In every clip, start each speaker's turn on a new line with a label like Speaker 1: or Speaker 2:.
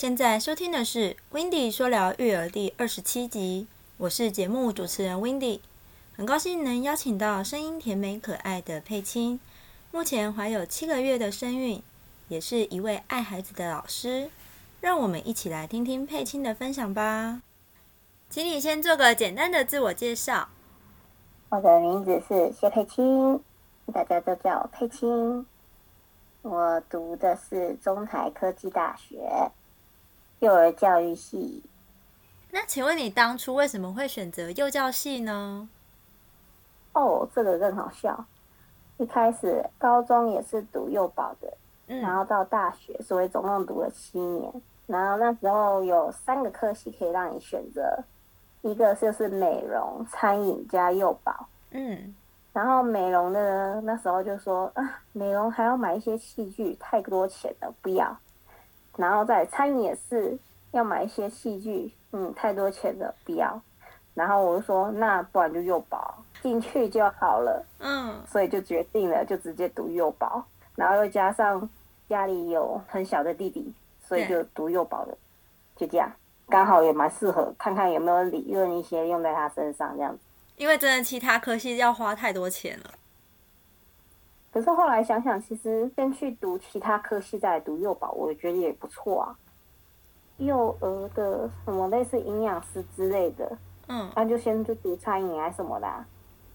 Speaker 1: 现在收听的是《w i n d y 说聊育儿》第二十七集，我是节目主持人 w i n d y 很高兴能邀请到声音甜美可爱的佩青，目前怀有七个月的身孕，也是一位爱孩子的老师。让我们一起来听听佩青的分享吧。请你先做个简单的自我介绍。
Speaker 2: 我的名字是谢佩青，大家都叫我佩青。我读的是中台科技大学幼儿教育系。
Speaker 1: 那请问你当初为什么会选择幼教系呢？
Speaker 2: 哦，这个更好笑。一开始高中也是读幼保的，然后到大学，所以总共读了七年。然后那时候有三个科系可以让你选择，一个就是美容、餐饮加幼保。嗯。然后美容的那时候就说啊，美容还要买一些器具，太多钱了，不要。然后在餐饮也是要买一些器具，嗯，太多钱的，不要。然后我就说，那不然就幼保进去就好了。嗯。所以就决定了，就直接读幼保。然后又加上家里有很小的弟弟。所以就读幼保的，就这样，刚好也蛮适合，看看有没有理论一些用在他身上这样子。
Speaker 1: 因为真的其他科系要花太多钱了。
Speaker 2: 可是后来想想，其实先去读其他科系再来读幼保，我觉得也不错啊。幼儿的什么类似营养师之类的，嗯，那就先去读餐饮啊什么的。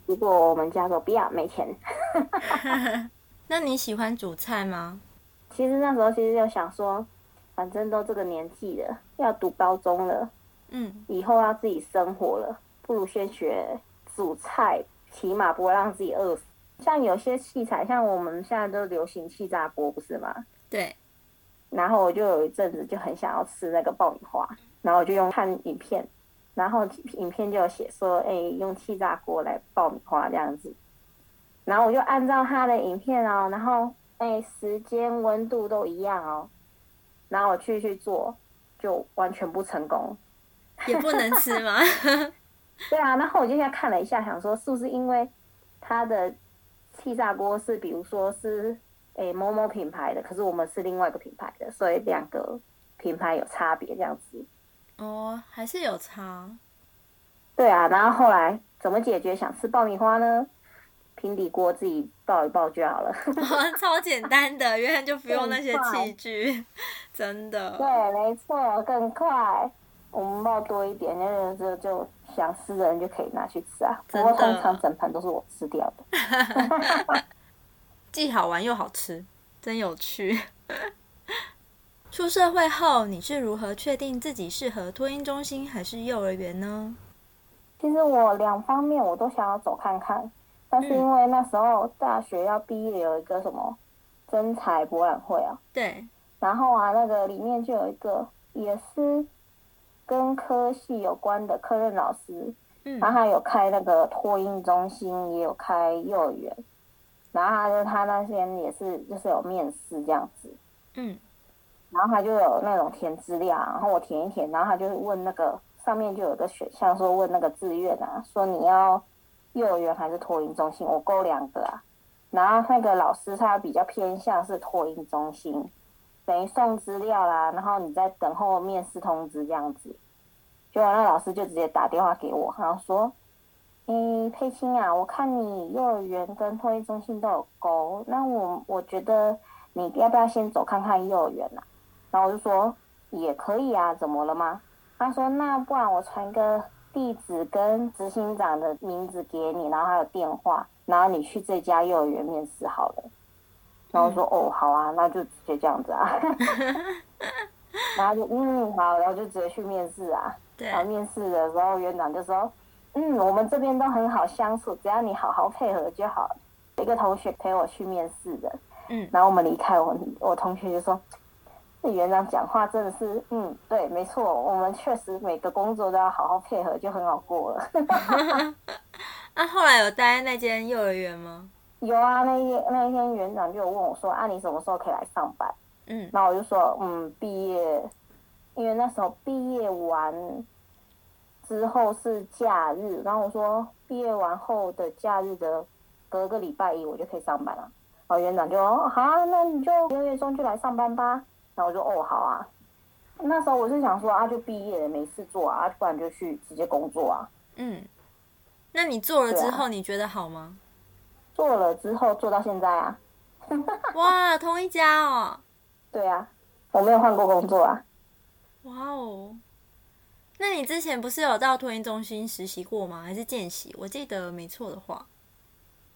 Speaker 2: 如果我们家说不要没钱，
Speaker 1: 那你喜欢煮菜吗？
Speaker 2: 其实那时候其实就想说。反正都这个年纪了，要读高中了，嗯，以后要自己生活了，不如先学煮菜，起码不会让自己饿死。像有些器材，像我们现在都流行气炸锅，不是吗？
Speaker 1: 对。
Speaker 2: 然后我就有一阵子就很想要吃那个爆米花，然后我就用看影片，然后影片就有写说，哎，用气炸锅来爆米花这样子。然后我就按照他的影片哦，然后哎，时间温度都一样哦。然后我去去做，就完全不成功，
Speaker 1: 也不能吃吗？
Speaker 2: 对啊，然后我就现在看了一下，想说是不是因为它的气炸锅是，比如说是诶某某品牌的，可是我们是另外一个品牌的，所以两个品牌有差别这样子。
Speaker 1: 哦，还是有差。
Speaker 2: 对啊，然后后来怎么解决想吃爆米花呢？平底锅自己爆一爆就好了，
Speaker 1: 超简单的，原来就不用那些器具，真的。
Speaker 2: 对，没错，更快。我们爆多一点，那就就想吃的人就可以拿去吃啊。不过通常整盘都是我吃掉的。
Speaker 1: 既好玩又好吃，真有趣。出社会后，你是如何确定自己适合托婴中心还是幼儿园呢？
Speaker 2: 其实我两方面我都想要走看看。但是因为那时候大学要毕业，有一个什么真才博览会啊，
Speaker 1: 对，
Speaker 2: 然后啊，那个里面就有一个也是跟科系有关的科任老师，嗯，然后他有开那个托婴中心，也有开幼儿园，然后他就他那些也是就是有面试这样子，嗯，然后他就有那种填资料，然后我填一填，然后他就问那个上面就有个选项说问那个志愿啊，说你要。幼儿园还是托婴中心，我勾两个啊。然后那个老师他比较偏向是托婴中心，等于送资料啦，然后你在等候面试通知这样子。结果那老师就直接打电话给我，然后说：“诶，佩青啊，我看你幼儿园跟托育中心都有勾，那我我觉得你要不要先走看看幼儿园呐？”然后我就说：“也可以啊，怎么了吗？”他说：“那不然我传个。”地址跟执行长的名字给你，然后还有电话，然后你去这家幼儿园面试好了。然后说哦好啊，那就直接这样子啊。然后就嗯好，然后就直接去面试啊。然后面试的时候，园长就说嗯我们这边都很好相处，只要你好好配合就好。一个同学陪我去面试的，嗯，然后我们离开，我我同学就说。园长讲话真的是，嗯，对，没错，我们确实每个工作都要好好配合，就很好过了。
Speaker 1: 那后来有待在那间幼儿园吗？
Speaker 2: 有啊，那天那一天园长就有问我说：“啊，你什么时候可以来上班？”嗯，然后我就说：“嗯，毕业，因为那时候毕业完之后是假日，然后我说毕业完后的假日的隔个礼拜一我就可以上班了。”然后园长就：“好啊，那你就六月中就来上班吧。”然后我就哦好啊，那时候我是想说啊，就毕业了没事做啊，不然就去直接工作啊。
Speaker 1: 嗯，那你做了之后，你觉得好吗？
Speaker 2: 做了之后做到现在啊。
Speaker 1: 哇，同一家哦。
Speaker 2: 对啊，我没有换过工作啊。
Speaker 1: 哇哦，那你之前不是有到托婴中心实习过吗？还是见习？我记得没错的话。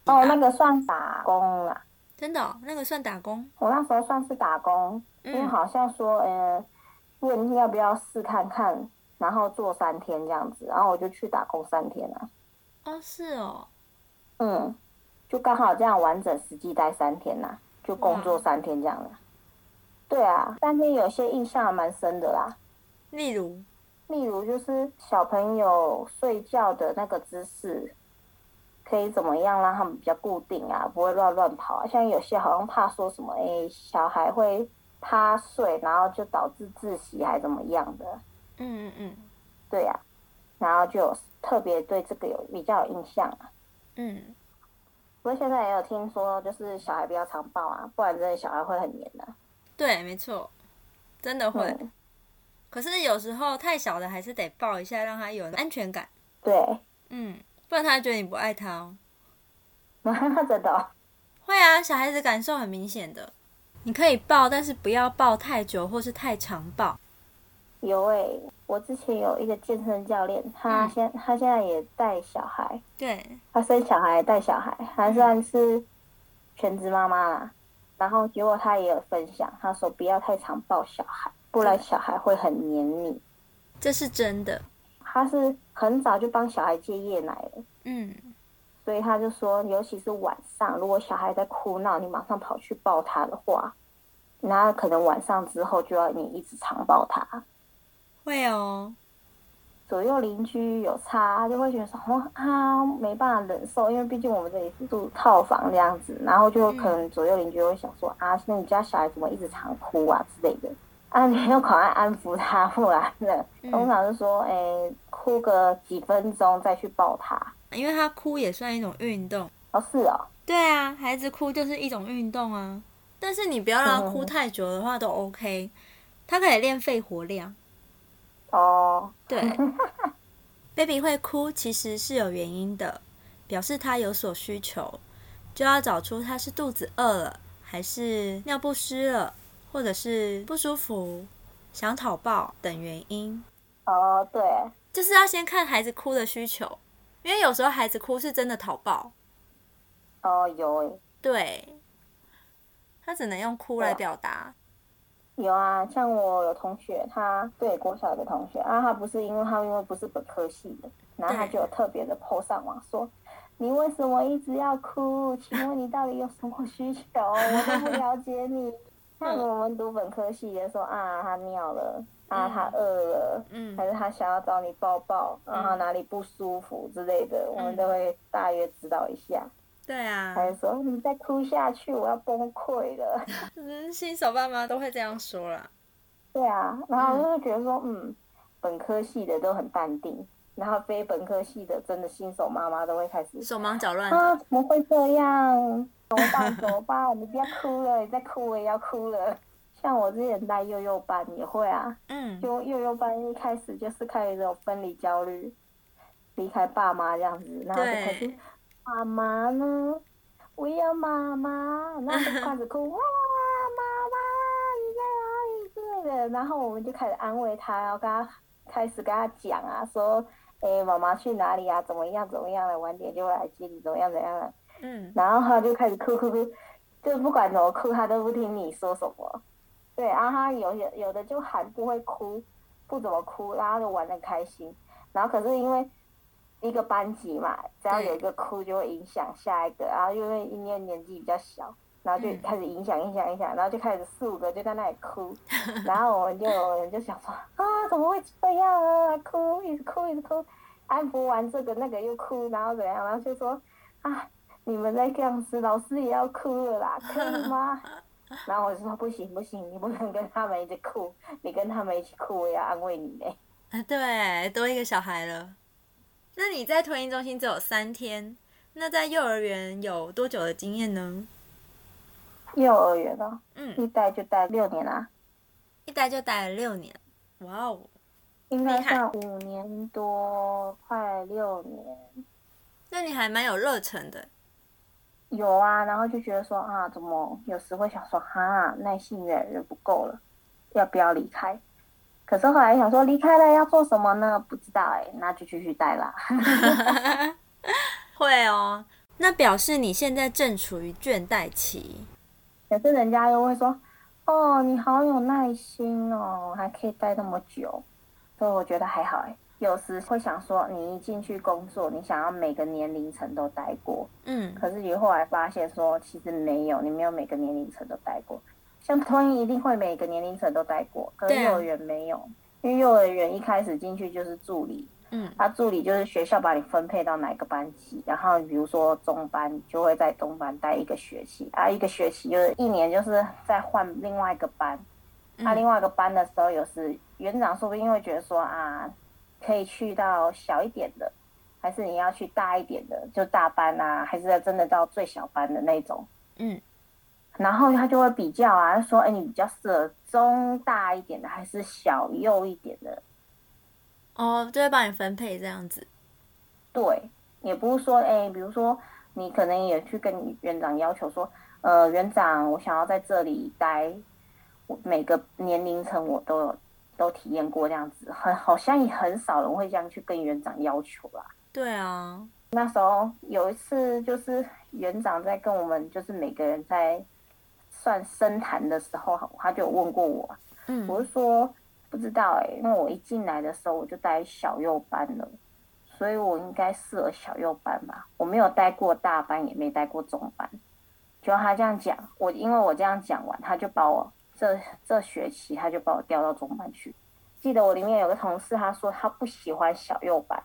Speaker 2: 哦，那个算打工啦。
Speaker 1: 真的，那个算打工。
Speaker 2: 我那时候算是打工，因为好像说，呃，问要不要试看看，然后做三天这样子，然后我就去打工三天啊。
Speaker 1: 哦，是哦。
Speaker 2: 嗯，就刚好这样完整实际待三天呐，就工作三天这样的。对啊，三天有些印象还蛮深的啦。
Speaker 1: 例如，
Speaker 2: 例如就是小朋友睡觉的那个姿势，可以怎么样让他们比较固定啊，不会乱乱跑啊。像有些好像怕说什么，哎，小孩会趴睡，然后就导致窒息还怎么样的。
Speaker 1: 嗯嗯嗯，
Speaker 2: 对呀，然后就特别对这个有比较有印象啊。
Speaker 1: 嗯，
Speaker 2: 不过现在也有听说，就是小孩不要常抱啊，不然真的小孩会很黏的。
Speaker 1: 对，没错，真的会。可是有时候太小的还是得抱一下，让他有安全感。
Speaker 2: 对，
Speaker 1: 嗯，不然他觉得你不爱他哦。
Speaker 2: 真的？
Speaker 1: 会啊，小孩子感受很明显的。你可以抱，但是不要抱太久或是太长抱。
Speaker 2: 有诶，我之前有一个健身教练，他现他现在也带小孩。
Speaker 1: 对。
Speaker 2: 他生小孩带小孩，还算是全职妈妈啦。然后结果他也有分享，他说不要太常抱小孩，不然小孩会很黏你。
Speaker 1: 这是真的。
Speaker 2: 他是很早就帮小孩戒夜奶了。
Speaker 1: 嗯。
Speaker 2: 所以他就说，尤其是晚上，如果小孩在哭闹，你马上跑去抱他的话，那可能晚上之后就要你一直常抱他。
Speaker 1: 会哦。
Speaker 2: 左右邻居有差，就会觉得说，哦，他没办法忍受，因为毕竟我们这里是住套房这样子，然后就可能左右邻居会想说，啊，那你家小孩怎么一直常哭啊之类的，啊，你要赶快安抚他，不然的，通常是说，哎，哭个几分钟再去抱他，
Speaker 1: 因为他哭也算一种运动。
Speaker 2: 哦，是哦。
Speaker 1: 对啊，孩子哭就是一种运动啊，但是你不要让他哭 太久的话都 OK，他可以练肺活量。
Speaker 2: 哦，
Speaker 1: 对，baby 会哭其实是有原因的，表示他有所需求，就要找出他是肚子饿了，还是尿不湿了，或者是不舒服、想讨抱等原因。
Speaker 2: 哦，对，
Speaker 1: 就是要先看孩子哭的需求，因为有时候孩子哭是真的讨抱。
Speaker 2: 哦，有诶。
Speaker 1: 对，他只能用哭来表达。
Speaker 2: 有啊，像我有同学，他对国小的同学啊，他不是因为他因为不是本科系的，然后他就有特别的 po 上网说，你为什么一直要哭？请问你到底有什么需求？我都不了 解你。像我们读本科系的说啊，他尿了，啊他饿了，嗯，还是他想要找你抱抱，然后哪里不舒服之类的，我们都会大约知道一下。
Speaker 1: 对啊，
Speaker 2: 还说你再哭下去，我要崩溃了。
Speaker 1: 嗯，新手爸妈都会这样说啦。
Speaker 2: 对啊，然后我就会觉得说，嗯，本科系的都很淡定，然后非本科系的，真的新手妈妈都会开始
Speaker 1: 手忙脚乱
Speaker 2: 啊，怎么会这样？怎么办？怎么办？我们不要哭了，你再哭我也要哭了。像我之前带幼幼班也会啊，
Speaker 1: 嗯，
Speaker 2: 就幼幼班一开始就是开始有分离焦虑，离开爸妈这样子，然后就开始。妈妈呢？我要妈妈，然后就开始哭，哇哇哇，妈妈你在哪里？之类的，然后我们就开始安慰他，然后跟他开始跟他讲啊，说，哎，妈妈去哪里啊？怎么样？怎么样了？晚点就会来接你，怎么样？怎么样的？
Speaker 1: 嗯，
Speaker 2: 然后他就开始哭哭哭，就不管怎么哭，他都不听你说什么。对，然后他有有有的就喊不会哭，不怎么哭，然后就玩的开心。然后可是因为。一个班级嘛，只要有一个哭，就会影响下一个，然后因为因为年纪比较小，然后就开始影响影响影响，然后就开始四五个就在那里哭，然后我们就有人就想说啊，怎么会这样啊？哭一直哭一直哭，安抚完这个那个又哭，然后怎样？然后就说啊，你们在这样子，老师也要哭了啦，可以吗？然后我就说不行不行，你不能跟他们一起哭，你跟他们一起哭，我要安慰你嘞。
Speaker 1: 啊，对，多一个小孩了。那你在托婴中心只有三天，那在幼儿园有多久的经验呢？
Speaker 2: 幼儿园哦，
Speaker 1: 嗯，
Speaker 2: 一待就待六年啦，
Speaker 1: 一待就待了六年。哇哦，
Speaker 2: 应该算五年多，快六年。
Speaker 1: 那你还蛮有热忱的。
Speaker 2: 有啊，然后就觉得说啊，怎么有时会想说哈，耐性越来越不够了，要不要离开？可是后来想说离开了要做什么呢？不知道哎，那就继续带啦。
Speaker 1: 会哦，那表示你现在正处于倦怠期。
Speaker 2: 可是人家又会说，哦，你好有耐心哦，还可以待那么久，所以我觉得还好哎。有时会想说，你一进去工作，你想要每个年龄层都待过，嗯，可是你后来发现说，其实没有，你没有每个年龄层都待过。像托婴一定会每个年龄层都待过，可是幼儿园没有，因为幼儿园一开始进去就是助理，嗯，他助理就是学校把你分配到哪个班级，然后比如说中班就会在中班待一个学期，啊，一个学期就是一年，就是再换另外一个班，他另外一个班的时候，有时园长说不定会觉得说啊。可以去到小一点的，还是你要去大一点的，就大班啊，还是要真的到最小班的那种？嗯，然后他就会比较啊，说，哎，你比较适合中大一点的，还是小幼一点的？
Speaker 1: 哦，就会帮你分配这样子。
Speaker 2: 对，也不是说，哎，比如说你可能也去跟园长要求说，呃，园长，我想要在这里待，我每个年龄层我都有。都体验过这样子，很好像也很少人会这样去跟园长要求啦。
Speaker 1: 对啊，
Speaker 2: 那时候有一次就是园长在跟我们，就是每个人在算深谈的时候，他就问过我，嗯，我是说不知道哎，因为我一进来的时候我就带小幼班了，所以我应该适合小幼班吧，我没有带过大班，也没带过中班。就他这样讲，我因为我这样讲完，他就把我。这这学期他就把我调到中班去。记得我里面有个同事，他说他不喜欢小幼班，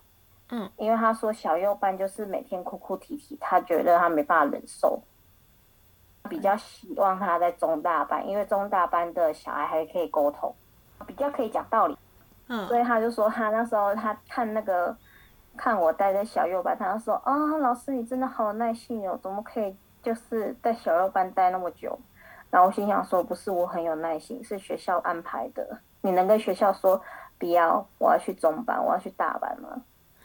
Speaker 2: 嗯，因为他说小幼班就是每天哭哭啼啼，他觉得他没办法忍受。比较希望他在中大班，因为中大班的小孩还可以沟通，比较可以讲道理。嗯，所以他就说他那时候他看那个看我待在小幼班，他就说啊，老师你真的好耐心哦，怎么可以就是在小幼班待那么久？然后我心想说，不是我很有耐心，是学校安排的。你能跟学校说不要，我要去中班，我要去大班吗？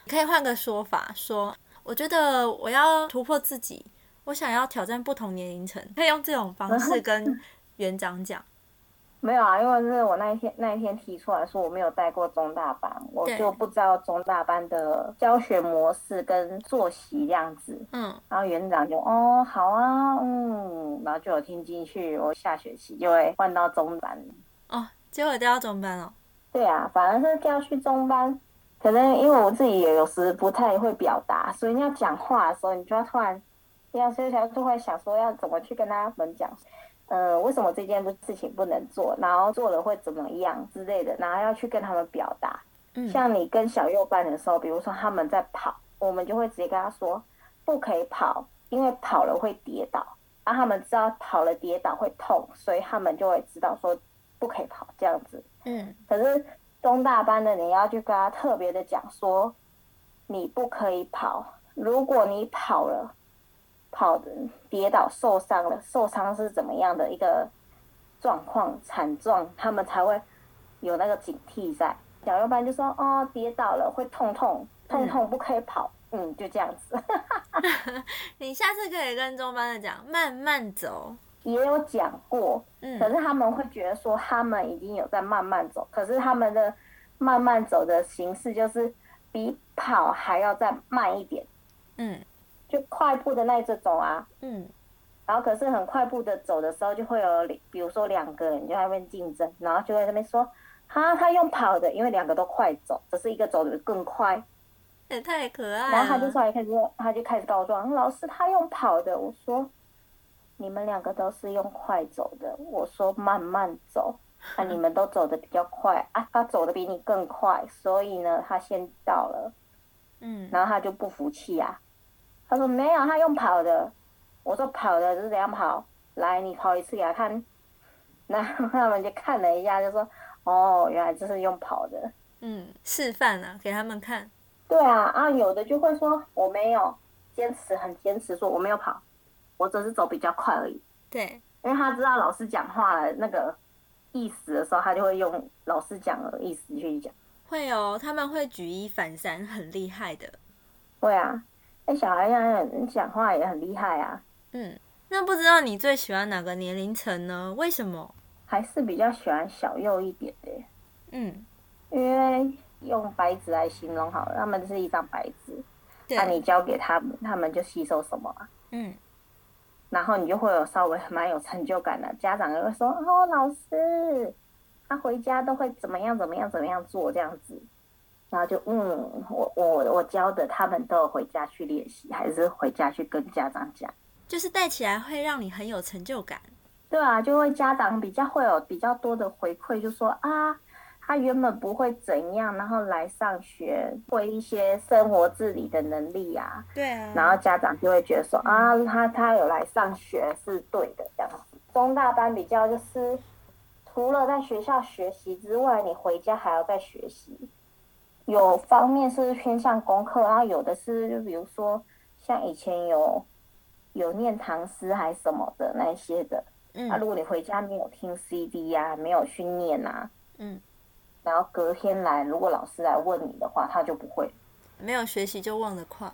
Speaker 1: 可以换个说法，说我觉得我要突破自己，我想要挑战不同年龄层，可以用这种方式 跟园长讲。
Speaker 2: 没有啊，因为是我那一天那一天提出来说我没有带过中大班，我就不知道中大班的教学模式跟作息这样子。嗯，然后园长就哦好啊，嗯，然后就有听进去，我下学期就会换到中班。
Speaker 1: 哦，结果调到中班了。
Speaker 2: 对啊，反而是调去中班，可能因为我自己也有时不太会表达，所以你要讲话的时候，你就要突然，要所以才就会想说要怎么去跟他们讲。呃，为什么这件事情不能做？然后做了会怎么样之类的？然后要去跟他们表达。嗯，像你跟小幼班的时候，比如说他们在跑，我们就会直接跟他说，不可以跑，因为跑了会跌倒。啊，他们知道跑了跌倒会痛，所以他们就会知道说不可以跑这样子。嗯，可是中大班的你要去跟他特别的讲说，你不可以跑，如果你跑了。跑的跌倒受伤了，受伤是怎么样的一个状况惨状，他们才会有那个警惕在。小幼班就说：“哦，跌倒了会痛痛痛痛，不可以跑。”嗯，就这样子。
Speaker 1: 你下次可以跟中班的讲，慢慢走。
Speaker 2: 也有讲过，嗯，可是他们会觉得说他们已经有在慢慢走，可是他们的慢慢走的形式就是比跑还要再慢一点。嗯。就快步的那一种啊，嗯，然后可是很快步的走的时候，就会有，比如说两个人就在那边竞争，然后就在那边说，哈，他用跑的，因为两个都快走，只是一个走的更快，
Speaker 1: 也太可爱。
Speaker 2: 然后他就出来开始，他就开始告状，老师他用跑的，我说，你们两个都是用快走的，我说慢慢走，那 你们都走的比较快。啊，他走的比你更快，所以呢，他先到了，嗯，然后他就不服气啊。他说没有，他用跑的。我说跑的是怎样跑？来，你跑一次给他看。然后 他们就看了一下，就说：“哦，原来这是用跑的。”
Speaker 1: 嗯，示范啊，给他们看。
Speaker 2: 对啊，啊，有的就会说我没有坚持，很坚持说我没有跑，我只是走比较快而已。
Speaker 1: 对，
Speaker 2: 因为他知道老师讲话的，那个意思的时候，他就会用老师讲的意思去讲。
Speaker 1: 会哦，他们会举一反三，很厉害的。
Speaker 2: 会啊，那小孩样讲话也很厉害啊。
Speaker 1: 嗯，那不知道你最喜欢哪个年龄层呢？为什么？
Speaker 2: 还是比较喜欢小幼一点的。
Speaker 1: 嗯，
Speaker 2: 因为用白纸来形容好了，他们是一张白纸，那你交给他们，他们就吸收什么啊？
Speaker 1: 嗯。
Speaker 2: 然后你就会有稍微蛮有成就感的，家长就会说：“哦，老师，他回家都会怎么样怎么样怎么样做这样子。”然后就嗯，我我我教的他们都有回家去练习，还是回家去跟家长讲，
Speaker 1: 就是带起来会让你很有成就感。
Speaker 2: 对啊，就会家长比较会有比较多的回馈，就说啊。他原本不会怎样，然后来上学，会一些生活自理的能力啊。
Speaker 1: 对啊。
Speaker 2: 然后家长就会觉得说啊，他他有来上学是对的这样子。中大班比较就是，除了在学校学习之外，你回家还要再学习。有方面是偏向功课，然后有的是就比如说像以前有有念唐诗还什么的那些的。嗯。那如果你回家没有听 CD 呀，没有去念啊。嗯。然后隔天来，如果老师来问你的话，他就不会。
Speaker 1: 没有学习就忘得快。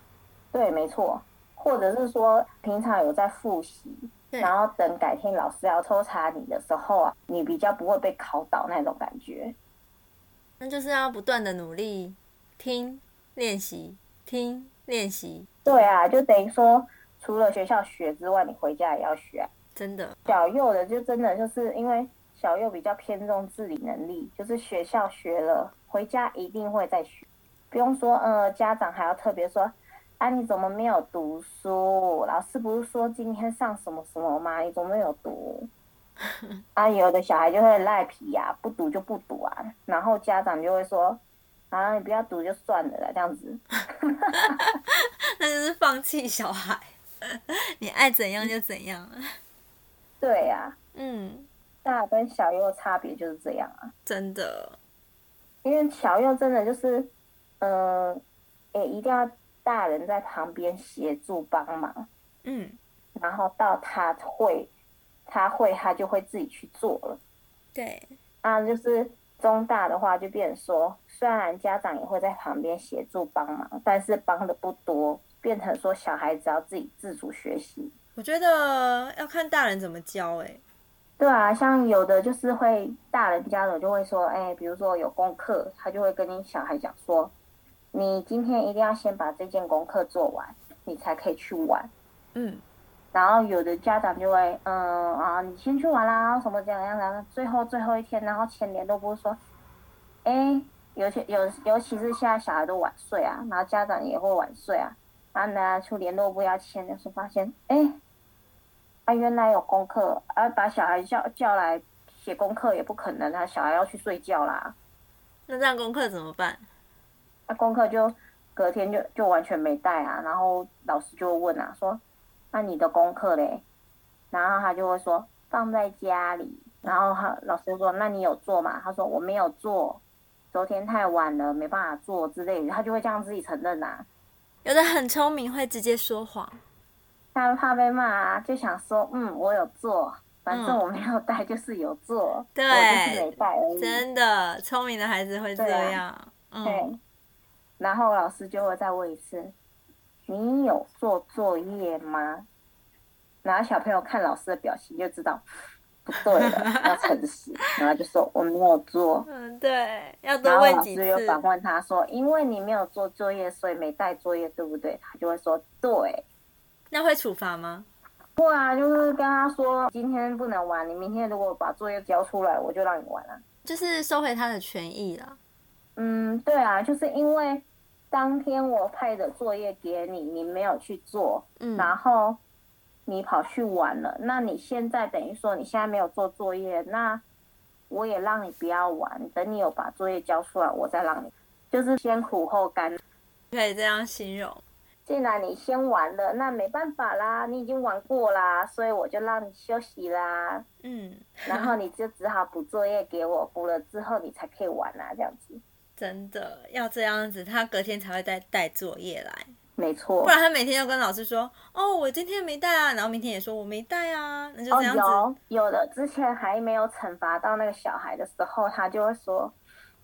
Speaker 2: 对，没错。或者是说平常有在复习，然后等改天老师要抽查你的时候啊，你比较不会被考倒那种感觉。
Speaker 1: 那就是要不断的努力听练习，听练习。
Speaker 2: 对啊，就等于说除了学校学之外，你回家也要学。
Speaker 1: 真的。
Speaker 2: 小幼的就真的就是因为。小幼比较偏重自理能力，就是学校学了，回家一定会再学，不用说，呃，家长还要特别说，啊，你怎么没有读书？老师不是说今天上什么什么吗？你怎么没有读？啊，有的小孩就会赖皮呀，不读就不读啊，然后家长就会说，啊，你不要读就算了啦，这样子，
Speaker 1: 那就是放弃小孩，你爱怎样就怎样。
Speaker 2: 对呀，嗯。大跟小幼差别就是这样啊，
Speaker 1: 真的，
Speaker 2: 因为小幼真的就是，嗯，诶，一定要大人在旁边协助帮忙，嗯，然后到他会，他会，他就会自己去做了，
Speaker 1: 对，
Speaker 2: 啊，就是中大的话就变成说，虽然家长也会在旁边协助帮忙，但是帮的不多，变成说小孩子要自己自主学习。
Speaker 1: 我觉得要看大人怎么教，哎。
Speaker 2: 对啊，像有的就是会大人家长就会说，哎，比如说有功课，他就会跟你小孩讲说，你今天一定要先把这件功课做完，你才可以去玩。嗯，然后有的家长就会，嗯啊，你先去玩啦，什么怎样怎样的，最后最后一天，然后前年都不是说，哎，尤其有尤其是现在小孩都晚睡啊，然后家长也会晚睡啊，然后呢出联络簿要签的时候发现，哎。啊，原来有功课，啊，把小孩叫叫来写功课也不可能啊，小孩要去睡觉啦。
Speaker 1: 那这样功课怎么办？
Speaker 2: 那功课就隔天就就完全没带啊，然后老师就问啊，说那你的功课嘞？然后他就会说放在家里，然后他老师说那你有做吗？他说我没有做，昨天太晚了没办法做之类的，他就会这样自己承认呐。
Speaker 1: 有的很聪明，会直接说谎。
Speaker 2: 他怕被骂啊，就想说，嗯，我有做，反正我没有带，就是有做，
Speaker 1: 对，
Speaker 2: 我就是没带而已。
Speaker 1: 真的，聪明的孩子会这样。
Speaker 2: 对。然后老师就会再问一次：“你有做作业吗？”然后小朋友看老师的表情就知道不对了，要诚实，然后就说：“我没有做。”
Speaker 1: 嗯，对，要多问几次。
Speaker 2: 老师又反问他说：“因为你没有做作业，所以没带作业，对不对？”他就会说：“对。”
Speaker 1: 那会处罚吗？
Speaker 2: 不啊，就是跟他说今天不能玩，你明天如果把作业交出来，我就让你玩了。
Speaker 1: 就是收回他的权益了。
Speaker 2: 嗯，对啊，就是因为当天我派的作业给你，你没有去做，嗯，然后你跑去玩了，那你现在等于说你现在没有做作业，那我也让你不要玩，等你有把作业交出来，我再让你，就是先苦后甘，
Speaker 1: 可以这样形容。
Speaker 2: 既然你先玩了，那没办法啦，你已经玩过啦，所以我就让你休息啦。嗯，然后你就只好补作业给我，补了之后你才可以玩啊，这样子。
Speaker 1: 真的要这样子，他隔天才会再带作业来。
Speaker 2: 没错。
Speaker 1: 不然他每天要跟老师说：“哦，我今天没带啊。”然后明天也说：“我没带啊。”那就这样子。
Speaker 2: 有有的之前还没有惩罚到那个小孩的时候，他就会说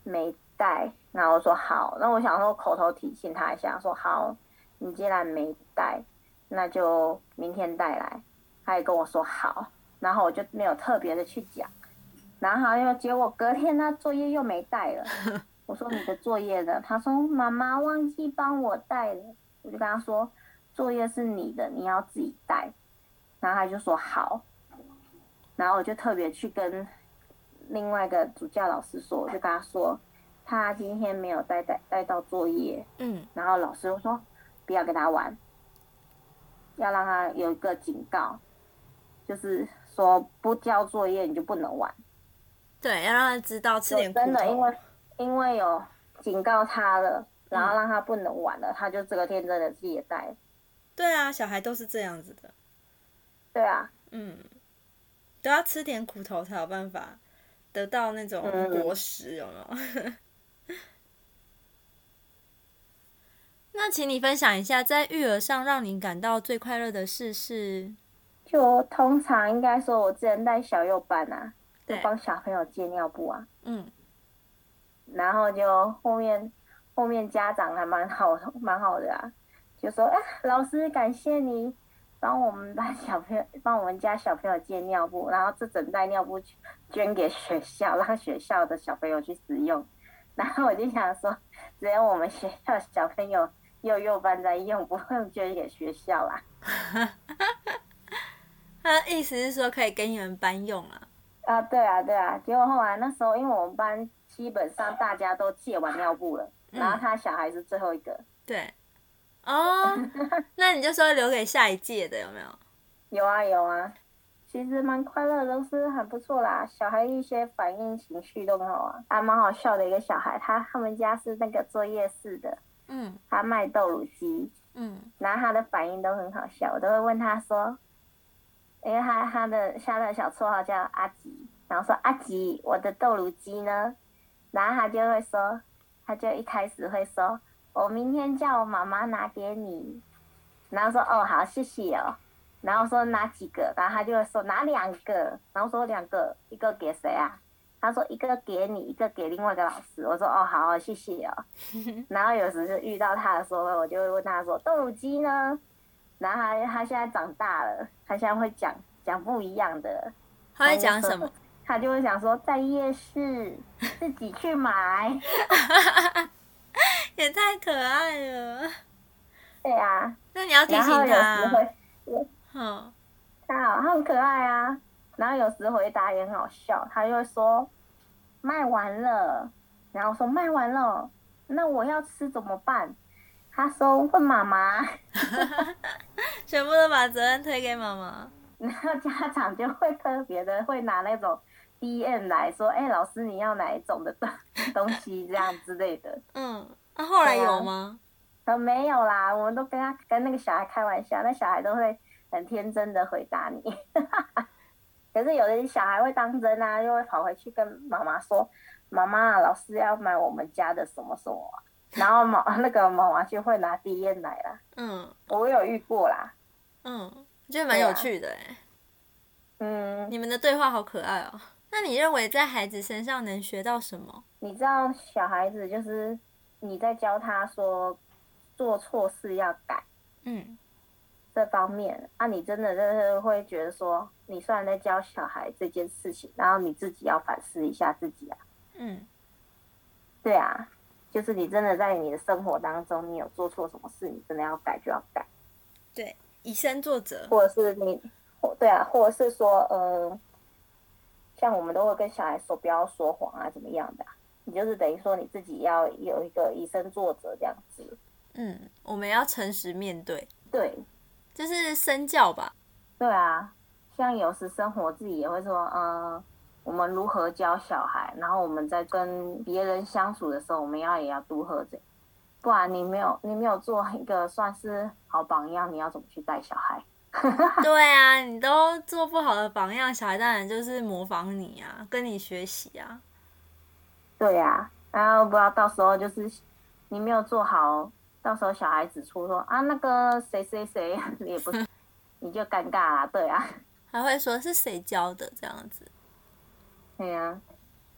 Speaker 2: 没带。然后我说好，那我想说口头提醒他一下，说好，你既然没带，那就明天带来。他也跟我说好，然后我就没有特别的去讲。然后又结果隔天他作业又没带了。我说你的作业呢？他说妈妈忘记帮我带了。我就跟他说，作业是你的，你要自己带。然后他就说好。然后我就特别去跟另外一个主教老师说，我就跟他说，他今天没有带带带到作业。
Speaker 1: 嗯。
Speaker 2: 然后老师就说不要跟他玩，要让他有一个警告，就是说不交作业你就不能玩。
Speaker 1: 对，要让他知道吃点苦
Speaker 2: 真的，因为。因为有警告他了，然后让他不能玩了，他就这个天真的懈怠。
Speaker 1: 对啊，小孩都是这样子的。
Speaker 2: 对啊，
Speaker 1: 嗯，都要吃点苦头才有办法得到那种果实，有没有？那请你分享一下，在育儿上让你感到最快乐的事是？
Speaker 2: 就通常应该说，我之前带小幼班啊，就帮小朋友借尿布啊，嗯。然后就后面后面家长还蛮好蛮好的啊，就说哎老师感谢你帮我们班小朋友帮我们家小朋友借尿布，然后这整袋尿布捐给学校，让学校的小朋友去使用。然后我就想说，只有我们学校小朋友幼幼班在用，不用捐给学校啦。
Speaker 1: 他的意思是说可以给你们班用啊？
Speaker 2: 啊对啊对啊，结果后来那时候因为我们班。基本上大家都借完尿布了，然后他小孩是最后一个。
Speaker 1: 对，哦，那你就说留给下一届的有没有？
Speaker 2: 有啊有啊，其实蛮快乐，都是很不错啦。小孩一些反应情绪都很好啊，还蛮好笑的一个小孩，他他们家是那个作业室的，嗯，他卖豆乳鸡，嗯，然后他的反应都很好笑，我都会问他说，因为他他的下的小绰号叫阿吉，然后说阿吉，我的豆乳鸡呢？然后他就会说，他就一开始会说，我明天叫我妈妈拿给你。然后说哦好谢谢哦。然后说拿几个，然后他就会说拿两个。然后说两个，一个给谁啊？他说一个给你，一个给另外一个老师。我说哦好谢谢哦。然后有时就遇到他的时候，我就会问他说豆乳鸡呢？然后他他现在长大了，他现在会讲讲不一样的。
Speaker 1: 他会讲什么？
Speaker 2: 他就会想说，在夜市 自己去买，
Speaker 1: 也太可爱了。
Speaker 2: 对啊，
Speaker 1: 那你要提醒他。
Speaker 2: 然后有时会，嗯，他好，他很可爱啊。然后有时回答也很好笑，他就会说卖完了，然后说卖完了，那我要吃怎么办？他说问妈妈，
Speaker 1: 全部都把责任推给妈妈。
Speaker 2: 然后家长就会特别的会拿那种。D N 来说，哎，老师你要哪一种的东东西这样之类的。
Speaker 1: 嗯，那后来有吗？
Speaker 2: 呃，没有啦，我们都跟他跟那个小孩开玩笑，那小孩都会很天真的回答你。可是有的小孩会当真啊，又会跑回去跟妈妈说：“妈妈，老师要买我们家的什么什么。”然后妈那个妈妈就会拿 D N 来啦。嗯，我有遇过啦。
Speaker 1: 嗯，觉得蛮有趣的哎。嗯，你们的对话好可爱哦。那你认为在孩子身上能学到什么？
Speaker 2: 你知道小孩子就是你在教他说做错事要改，嗯，这方面啊，你真的就是会觉得说，你虽然在教小孩这件事情，然后你自己要反思一下自己啊，嗯，对啊，就是你真的在你的生活当中，你有做错什么事，你真的要改就要改，
Speaker 1: 对，以身作则，
Speaker 2: 或者是你，或对啊，或者是说，呃。像我们都会跟小孩说不要说谎啊，怎么样的？你就是等于说你自己要有一个以身作则这样子。
Speaker 1: 嗯，我们要诚实面对。
Speaker 2: 对，
Speaker 1: 就是身教吧。
Speaker 2: 对啊，像有时生活自己也会说，嗯，我们如何教小孩，然后我们在跟别人相处的时候，我们要也要如何这，不然你没有你没有做一个算是好榜样，你要怎么去带小孩？
Speaker 1: 对啊，你都做不好的榜样，小孩当然就是模仿你啊，跟你学习啊。
Speaker 2: 对呀，然后不知道到时候就是你没有做好到时候小孩子出说啊那个谁谁谁 也不，你就尴尬啦，对啊，
Speaker 1: 还会说是谁教的这样子，
Speaker 2: 对呀，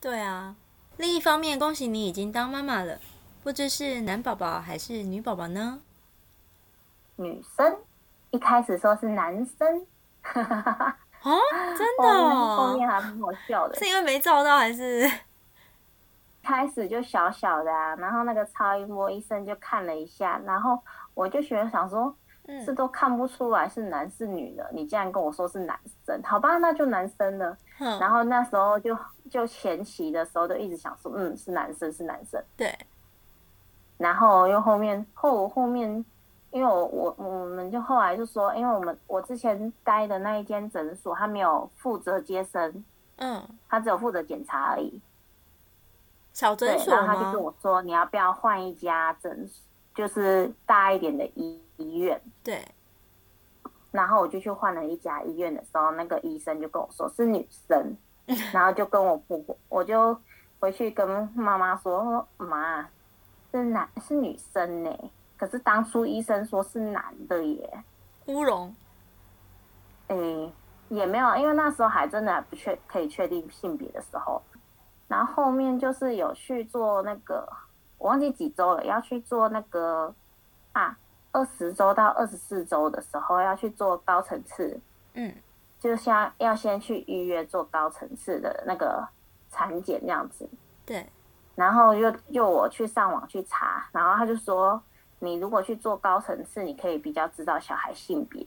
Speaker 1: 对啊。另一方面，恭喜你已经当妈妈了，不知是男宝宝还是女宝宝呢？
Speaker 2: 女生，一开始说是男生，
Speaker 1: 啊，真的，
Speaker 2: 后面还蛮好笑的，
Speaker 1: 是因为没照到还是？
Speaker 2: 开始就小小的啊，然后那个超音波医生就看了一下，然后我就觉得想说，这都看不出来是男是女的，你竟然跟我说是男生，好吧，那就男生了。然后那时候就就前期的时候就一直想说，嗯，是男生是男生。
Speaker 1: 对。
Speaker 2: 然后又后面后后面，因为我我我们就后来就说，因为我们我之前待的那一间诊所，他没有负责接生，
Speaker 1: 嗯，
Speaker 2: 他只有负责检查而已。
Speaker 1: 小诊所
Speaker 2: 然后他就跟我说：“你要不要换一家诊，就是大一点的医医院？”
Speaker 1: 对。
Speaker 2: 然后我就去换了一家医院的时候，那个医生就跟我说是女生，然后就跟我婆婆，我就回去跟妈妈说：“说妈，是男是女生呢？可是当初医生说是男的耶。”
Speaker 1: 乌龙。
Speaker 2: 诶，也没有，因为那时候还真的还不确可以确定性别的时候。然后后面就是有去做那个，我忘记几周了，要去做那个啊，二十周到二十四周的时候要去做高层次，
Speaker 1: 嗯，
Speaker 2: 就像要先去预约做高层次的那个产检这样子。
Speaker 1: 对。
Speaker 2: 然后又又我去上网去查，然后他就说，你如果去做高层次，你可以比较知道小孩性别，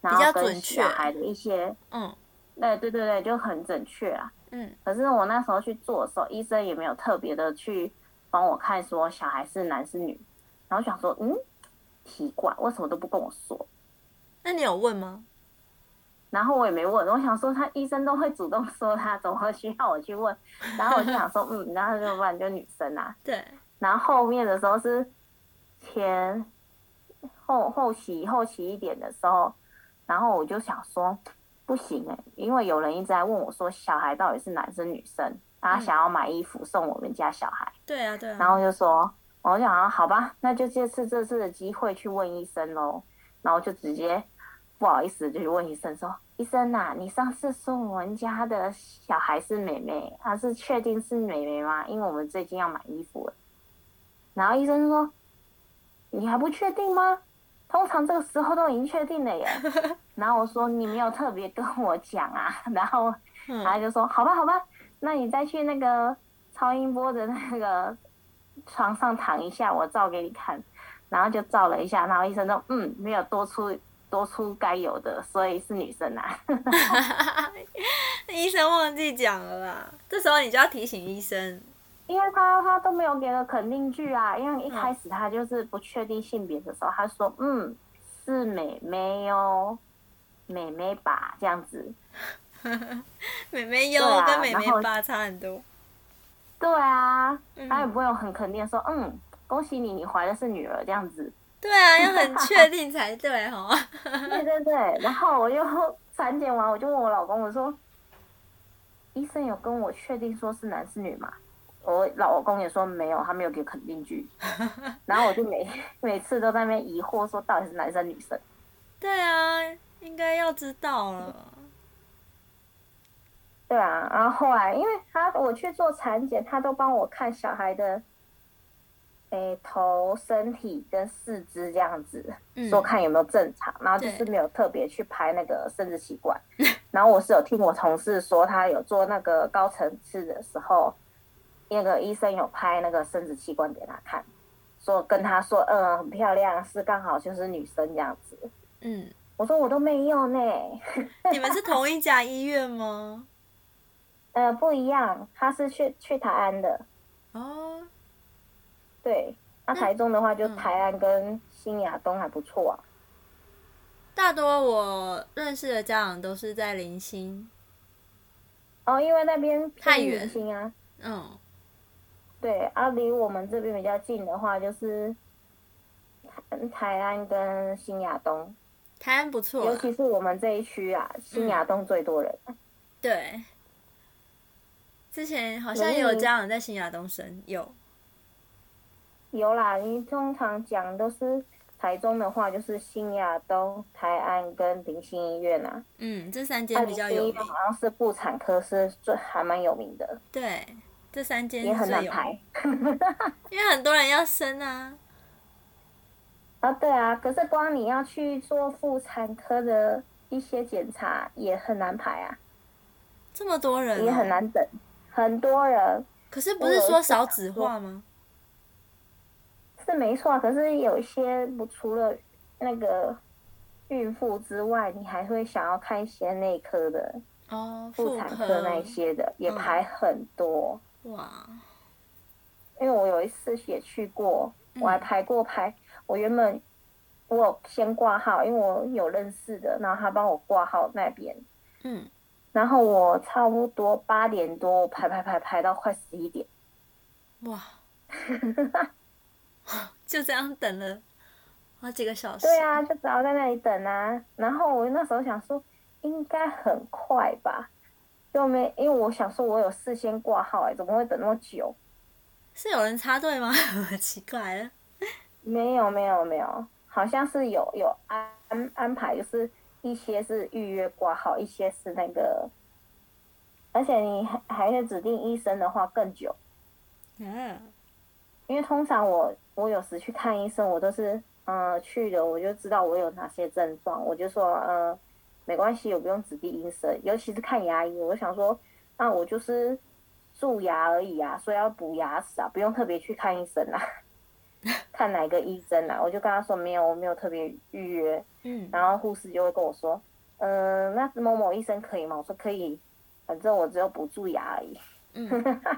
Speaker 1: 然后准确，
Speaker 2: 小孩的一些，
Speaker 1: 嗯，
Speaker 2: 对对对对，就很准确啊。
Speaker 1: 嗯，
Speaker 2: 可是我那时候去做的时候，医生也没有特别的去帮我看说小孩是男是女，然后想说，嗯，奇怪，为什么都不跟我说？
Speaker 1: 那你有问吗？
Speaker 2: 然后我也没问，我想说他医生都会主动说他，怎么需要我去问？然后我就想说，嗯，然后就不然就女生啊。
Speaker 1: 对。
Speaker 2: 然后后面的时候是前后后期后期一点的时候，然后我就想说。不行哎，因为有人一直在问我说，小孩到底是男生女生，他想要买衣服送我们家小孩。
Speaker 1: 对啊，对啊。
Speaker 2: 然后就说，我就想，好吧，那就借次这次的机会去问医生喽。然后就直接不好意思就去问医生说，医生呐，你上次说我们家的小孩是妹妹，他是确定是妹妹吗？因为我们最近要买衣服了。然后医生说，你还不确定吗？通常这个时候都已经确定了耶，然后我说你没有特别跟我讲啊，然后他就说好吧好吧，那你再去那个超音波的那个床上躺一下，我照给你看，然后就照了一下，然后医生说嗯没有多出多出该有的，所以是女生啊
Speaker 1: 医生忘记讲了啦，这时候你就要提醒医生。
Speaker 2: 因为他他都没有给个肯定句啊，因为一开始他就是不确定性别的时候，他说嗯是美妹哦，美妹吧这样子，
Speaker 1: 美妹哟跟美妹吧差很多，
Speaker 2: 对啊，他也不会有很肯定说嗯恭喜你你怀的是女儿这样子，
Speaker 1: 对啊要很 确定才对哈，
Speaker 2: 对对对，然后我就产检完我就问我老公我说，医生有跟我确定说是男是女吗？我老公也说没有，他没有给肯定句，然后我就每 每次都在那边疑惑，说到底是男生女生？
Speaker 1: 对啊，应该要知道了。
Speaker 2: 对啊，然后后来因为他我去做产检，他都帮我看小孩的，诶头、身体跟四肢这样子，说看有没有正常，然后就是没有特别去拍那个生殖器官。然后我是有听我同事说，他有做那个高层次的时候。那个医生有拍那个生殖器官给他看，说跟他说，嗯，很漂亮，是刚好就是女生这样子。
Speaker 1: 嗯，
Speaker 2: 我说我都没有呢。
Speaker 1: 你们是同一家医院吗？
Speaker 2: 呃，不一样，他是去去台安的。
Speaker 1: 哦。
Speaker 2: 对，那台中的话就台安跟新亚东还不错啊。
Speaker 1: 大多我认识的家长都是在林星。
Speaker 2: 哦，因为那边
Speaker 1: 太远。
Speaker 2: 星啊。
Speaker 1: 嗯。
Speaker 2: 对，啊，离我们这边比较近的话，就是台安跟新亚东。
Speaker 1: 台安不错，
Speaker 2: 尤其是我们这一区啊，新亚东最多人。
Speaker 1: 对，之前好像有家长在新亚东生有。
Speaker 2: 有啦，你通常讲都是台中的话，就是新亚东、台安跟林心医院啊。
Speaker 1: 嗯，这三间比较有名。
Speaker 2: 好像是妇产科是最还蛮有名的。
Speaker 1: 对，这三间
Speaker 2: 也很难排，
Speaker 1: 因为很多人要生啊。
Speaker 2: 啊，对啊，可是光你要去做妇产科的一些检查也很难排啊。
Speaker 1: 这么多人，
Speaker 2: 也很难等，很多人。
Speaker 1: 可是不是说少子化吗？
Speaker 2: 是没错，可是有一些不除了那个孕妇之外，你还会想要看一些内科的
Speaker 1: 哦，
Speaker 2: 妇产科那些的也排很多。哇！因为我有一次也去过，我还排过排。我原本我先挂号，因为我有认识的，然后他帮我挂号那边。嗯。然后我差不多八点多排排排排到快十一点。哇！
Speaker 1: 就这样等了好几个小时。
Speaker 2: 对啊，就只好在那里等啊。然后我那时候想说，应该很快吧，就没因为我想说我有事先挂号哎，怎么会等那么久？
Speaker 1: 是有人插队吗？奇怪了。
Speaker 2: 没有没有没有，好像是有有安安排，就是一些是预约挂号，一些是那个，而且你还还是指定医生的话更久。嗯，因为通常我我有时去看医生，我都是嗯去了我就知道我有哪些症状，我就说嗯没关系，我不用指定医生，尤其是看牙医，我想说那我就是蛀牙而已啊，所以要补牙齿啊，不用特别去看医生啊。看哪个医生啊？我就跟他说没有，我没有特别预约。嗯，然后护士就会跟我说，嗯，那某某医生可以吗？我说可以，反正我只有补蛀牙而已。
Speaker 1: 嗯，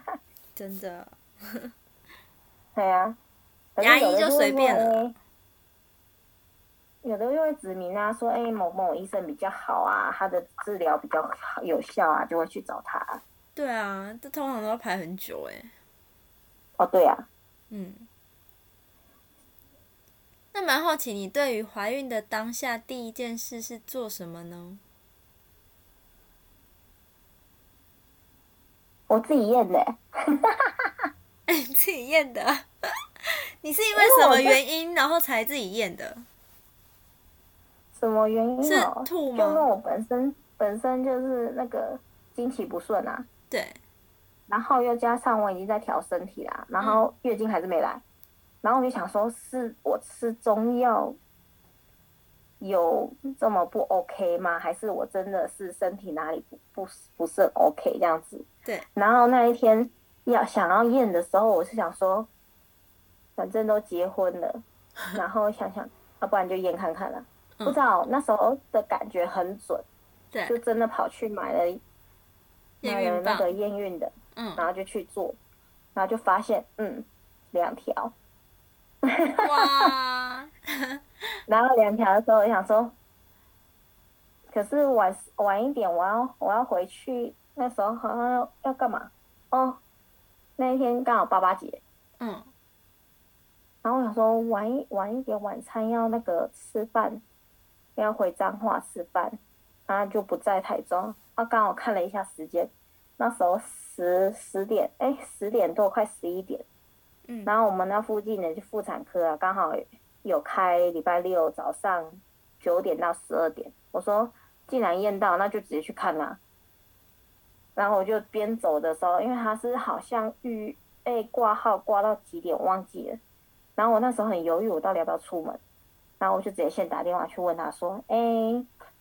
Speaker 1: 真的。
Speaker 2: 对啊，
Speaker 1: 牙医就随便了。
Speaker 2: 有的就会指明啊，说哎某某医生比较好啊，他的治疗比较有效啊，就会去找他。
Speaker 1: 对啊，这通常都要排很久哎。
Speaker 2: 哦，对啊。嗯。
Speaker 1: 那蛮好奇，你对于怀孕的当下第一件事是做什么呢？
Speaker 2: 我自己验的。
Speaker 1: 哎，自己验的？你是因为什么原因，然后才自己验的？
Speaker 2: 什么原因？
Speaker 1: 是吐吗？
Speaker 2: 就因为我本身本身就是那个经期不顺啊。
Speaker 1: 对。
Speaker 2: 然后又加上我已经在调身体啦，然后月经还是没来。然后我就想说，是我吃中药有这么不 OK 吗？还是我真的是身体哪里不不不是 OK 这样子？
Speaker 1: 对。
Speaker 2: 然后那一天要想要验的时候，我是想说，反正都结婚了，然后想想，要不然就验看看了。不知道那时候的感觉很准，
Speaker 1: 对，
Speaker 2: 就真的跑去买了买了那个验孕的，嗯，然后就去做，然后就发现，嗯，两条。哇！然后两条的时候，我想说，可是晚晚一点，我要我要回去，那时候好像要要干嘛？哦，那一天刚好八八节。嗯。然后我想说，晚一晚一点晚餐要那个吃饭，要回彰化吃饭，然后就不在台中。啊，刚好看了一下时间，那时候十十点，哎，十点多，快十一点。嗯然后我们那附近的就妇产科啊，刚好有开礼拜六早上九点到十二点。我说既然验到，那就直接去看啦。然后我就边走的时候，因为他是好像预哎挂号挂到几点忘记了。然后我那时候很犹豫，我到底要不要出门。然后我就直接先打电话去问他说：“哎，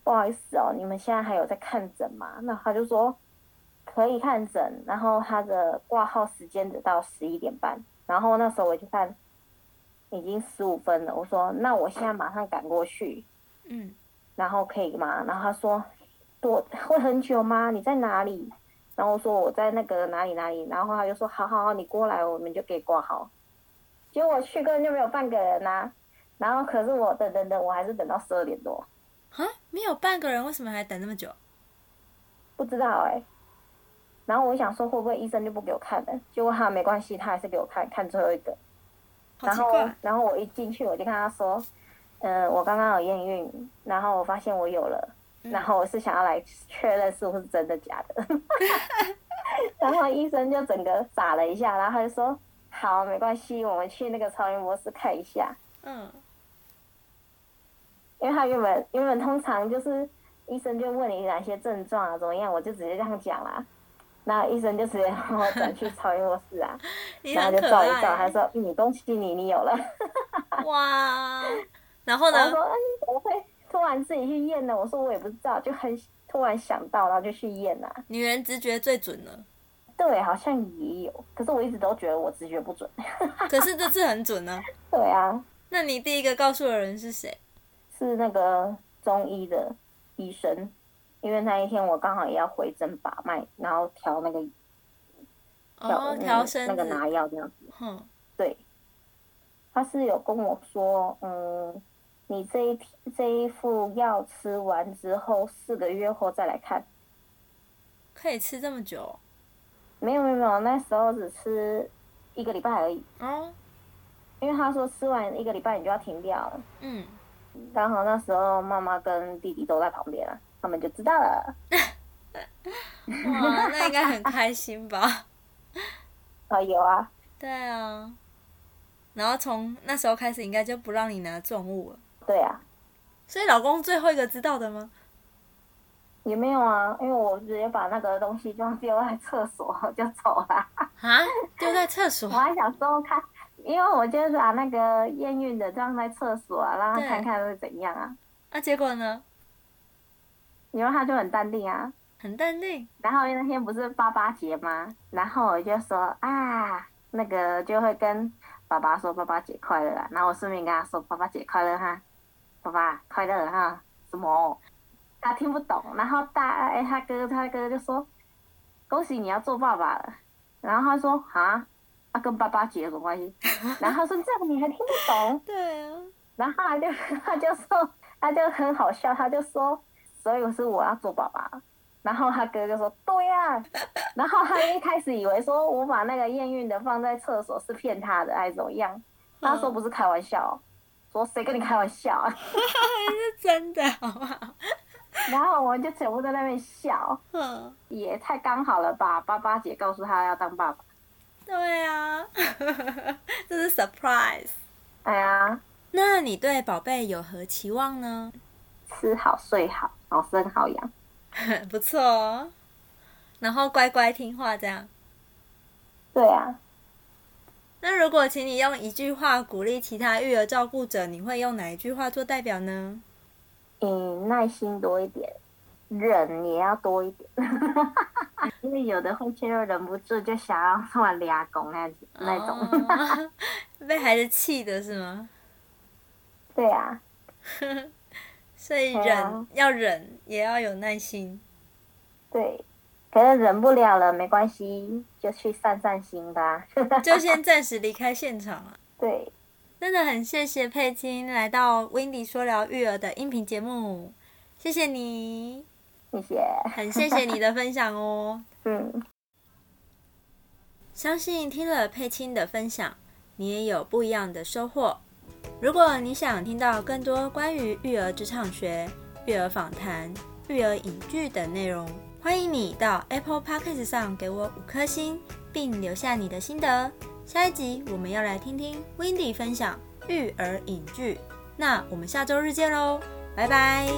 Speaker 2: 不好意思哦，你们现在还有在看诊吗？”那他就说可以看诊，然后他的挂号时间只到十一点半。然后那时候我就看，已经十五分了。我说：“那我现在马上赶过去。”嗯，然后可以吗？然后他说：“多会很久吗？你在哪里？”然后我说：“我在那个哪里哪里。”然后他就说：“好好好，你过来，我们就可以挂号。”结果我去根本就没有半个人呐。然后可是我等等等，我还是等到十二点多。
Speaker 1: 啊，没有半个人，为什么还等那么久？
Speaker 2: 不知道哎。然后我想说，会不会医生就不给我看了？结果他没关系，他还是给我看看最后一个。然后，然后我一进去，我就跟他说：“嗯，我刚刚有验孕，然后我发现我有了，然后我是想要来确认是不是真的假的。”然后医生就整个傻了一下，然后他就说：“好，没关系，我们去那个超音波室看一下。嗯。因为他原本原本通常就是医生就问你哪些症状啊怎么样，我就直接这样讲啦。那医生就直接让我转去超音波室啊，然后就照一照，他说：“嗯，恭喜你，你有了。”
Speaker 1: 哇！然后呢？
Speaker 2: 他说：“嗯，怎么会突然自己去验呢？”我说：“我也不知道，就很突然想到，然后就去验啦。”
Speaker 1: 女人直觉最准了。
Speaker 2: 对，好像也有，可是我一直都觉得我直觉不准。
Speaker 1: 可是这次很准呢。
Speaker 2: 对啊。
Speaker 1: 那你第一个告诉的人是谁？
Speaker 2: 是那个中医的医生。因为那一天我刚好也要回诊把脉，然后调那个
Speaker 1: 调调身
Speaker 2: 那个拿药这样子。嗯，对，他是有跟我说，嗯，你这一这一副药吃完之后，四个月后再来看。
Speaker 1: 可以吃这么久？
Speaker 2: 没有没有没有，那时候只吃一个礼拜而已。哦。因为他说吃完一个礼拜你就要停掉了。嗯。刚好那时候妈妈跟弟弟都在旁边啊。他们就知道了。
Speaker 1: 哇，那应该很开心吧？
Speaker 2: 啊，有啊。
Speaker 1: 对啊。然后从那时候开始，应该就不让你拿重物了。
Speaker 2: 对啊。
Speaker 1: 所以老公最后一个知道的吗？
Speaker 2: 也没有啊，因为我直接把那个东西就丢在厕所就走了。啊？
Speaker 1: 丢在厕所？
Speaker 2: 我还想说看，因为我就是把那个验孕的装在厕所，让他看看会怎样啊。
Speaker 1: 那结果呢？
Speaker 2: 因为他就很淡定啊，
Speaker 1: 很淡定。
Speaker 2: 然后那天不是爸爸节吗？然后我就说啊，那个就会跟爸爸说爸爸节快乐啦。然后我顺便跟他说爸爸节快乐哈，爸爸快乐哈。什么？他听不懂。然后大哎他哥他哥就说恭喜你要做爸爸了。然后他说啊，他跟爸爸姐有什么关系？然后说这样你还听不懂？
Speaker 1: 对啊。
Speaker 2: 然后他就他就说他就很好笑，他就说。所以是我要做爸爸，然后他哥就说对呀，然后他一开始以为说我把那个验孕的放在厕所是骗他的还是怎么样，他说不是开玩笑，说谁跟你开玩笑啊？
Speaker 1: 是真的好不好？
Speaker 2: 然后我们就全部在那边笑，也太刚好了吧？爸爸姐告诉他要当爸爸，
Speaker 1: 对啊，这是 surprise，
Speaker 2: 哎呀，
Speaker 1: 那你对宝贝有何期望呢？
Speaker 2: 吃好睡好。好生好养，
Speaker 1: 不错哦。然后乖乖听话，这样。
Speaker 2: 对啊。
Speaker 1: 那如果请你用一句话鼓励其他育儿照顾者，你会用哪一句话做代表呢？
Speaker 2: 嗯，耐心多一点，忍也要多一点。因为有的会就忍不住就想要突然俩拱那那种，
Speaker 1: 被孩子气的是吗？
Speaker 2: 对啊。
Speaker 1: 所以忍要忍，也要有耐心。
Speaker 2: 对，可是忍不了了，没关系，就去散散心吧。
Speaker 1: 就先暂时离开现场了。
Speaker 2: 对，
Speaker 1: 真的很谢谢佩青来到 Windy 说聊育儿的音频节目，谢谢你，
Speaker 2: 谢谢，
Speaker 1: 很谢谢你的分享哦。
Speaker 2: 嗯，
Speaker 1: 相信听了佩青的分享，你也有不一样的收获。如果你想听到更多关于育儿职场学、育儿访谈、育儿影剧等内容，欢迎你到 Apple Podcast 上给我五颗星，并留下你的心得。下一集我们要来听听 Wendy 分享育儿影剧，那我们下周日见喽，拜拜。